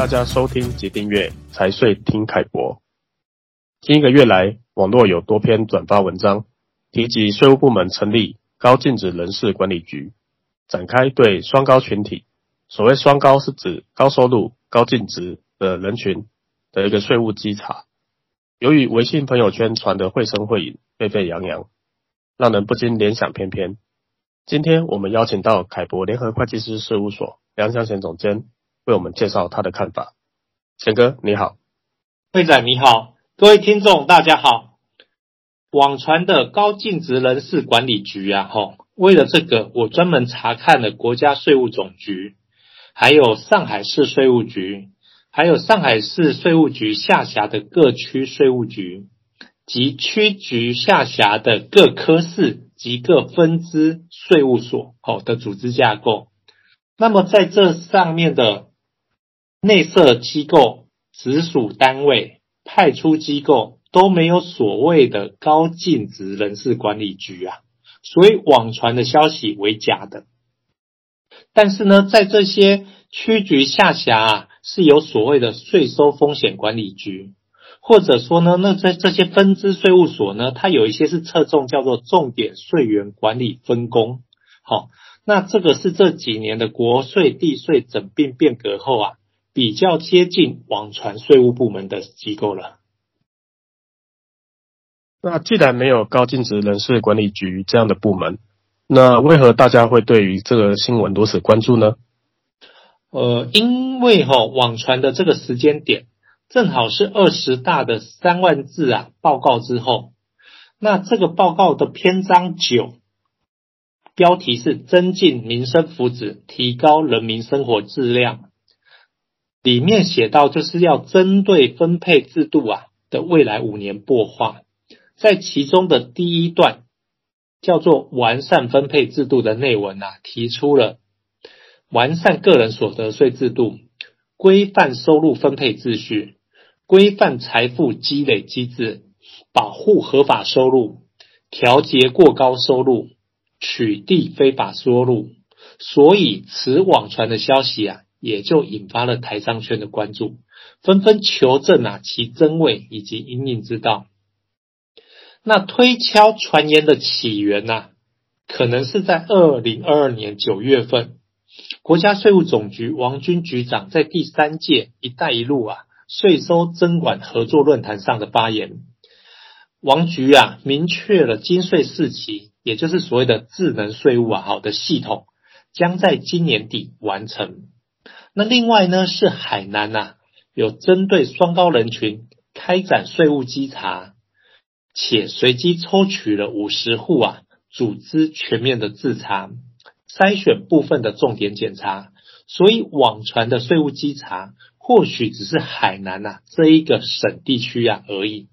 大家收听及订阅财税听凯博。近一个月来，网络有多篇转发文章，提及税务部门成立高净值人事管理局，展开对双高群体（所谓双高是指高收入、高净值的人群）的一个税务稽查。由于微信朋友圈传得绘声绘影、沸沸扬扬，让人不禁联想翩翩。今天我们邀请到凯博联合会计师事务所梁祥贤总监为我们介绍他的看法。贤哥你好，会长你好，各位听众大家好。网传的高净值人事管理局啊，吼，为了这个，我专门查看了国家税务总局，还有上海市税务局，还有上海市税务局下辖的各区税务局及区局下辖的各科室。及各分支税务所好的组织架构，那么在这上面的内设机构、直属单位、派出机构都没有所谓的高净值人事管理局啊，所以网传的消息为假的。但是呢，在这些区局下辖啊，是有所谓的税收风险管理局。或者说呢，那在这些分支税务所呢，它有一些是侧重叫做重点税源管理分工。好，那这个是这几年的国税地税整并变革后啊，比较接近网传税务部门的机构了。那既然没有高净值人事管理局这样的部门，那为何大家会对于这个新闻如此关注呢？呃，因为哈、哦，网传的这个时间点。正好是二十大的三万字啊报告之后，那这个报告的篇章九，标题是增进民生福祉，提高人民生活质量，里面写到就是要针对分配制度啊的未来五年擘画，在其中的第一段叫做完善分配制度的内文啊，提出了完善个人所得税制度，规范收入分配秩序。规范财富积累机制，保护合法收入，调节过高收入，取缔非法收入。所以，此网传的消息啊，也就引发了台商圈的关注，纷纷求证啊其真伪以及因应之道。那推敲传言的起源呐、啊，可能是在二零二二年九月份，国家税务总局王军局长在第三届“一带一路”啊。税收征管合作论坛上的发言，王局啊明确了金税四期，也就是所谓的智能税务啊好的系统，将在今年底完成。那另外呢是海南呐、啊、有针对双高人群开展税务稽查，且随机抽取了五十户啊，组织全面的自查，筛选部分的重点检查，所以网传的税务稽查。或许只是海南呐、啊、这一个省地区啊而已，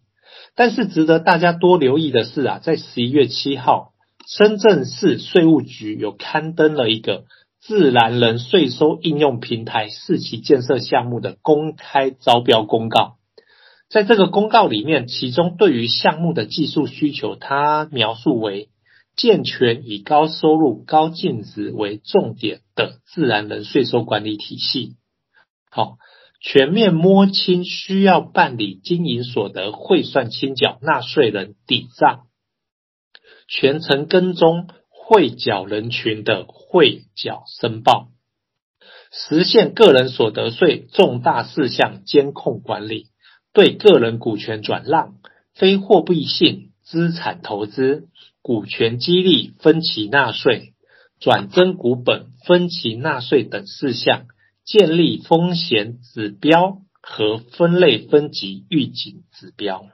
但是值得大家多留意的是啊，在十一月七号，深圳市税务局有刊登了一个自然人税收应用平台四期建设项目的公开招标公告。在这个公告里面，其中对于项目的技术需求，它描述为健全以高收入、高净值为重点的自然人税收管理体系。好。全面摸清需要办理经营所得汇算清缴纳税人抵账，全程跟踪汇缴人群的汇缴申报，实现个人所得税重大事项监控管理，对个人股权转让、非货币性资产投资、股权激励分期纳税、转增股本分期纳税等事项。建立风险指标和分类分级预警指标。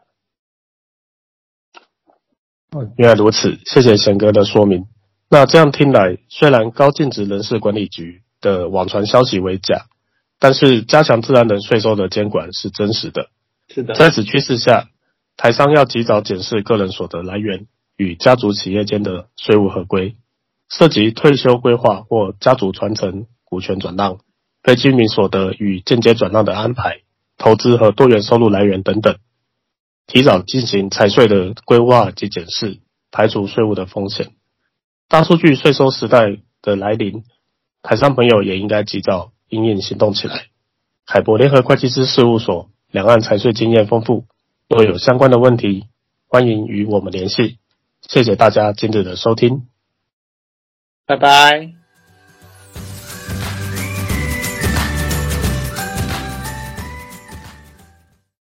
哦，原来如此，谢谢贤哥的说明。那这样听来，虽然高净值人事管理局的网传消息为假，但是加强自然人税收的监管是真实的。是的，在此趋势下，台商要及早检视个人所得来源与家族企业间的税务合规，涉及退休规划或家族传承、股权转让。非居民所得与间接转让的安排、投资和多元收入来源等等，提早进行财税的规划及检视，排除税务的风险。大数据税收时代的来临，台商朋友也应该及早应应行动起来，海博联合会计师事务所两岸财税经验丰富，若有相关的问题，欢迎与我们联系。谢谢大家今日的收听，拜拜。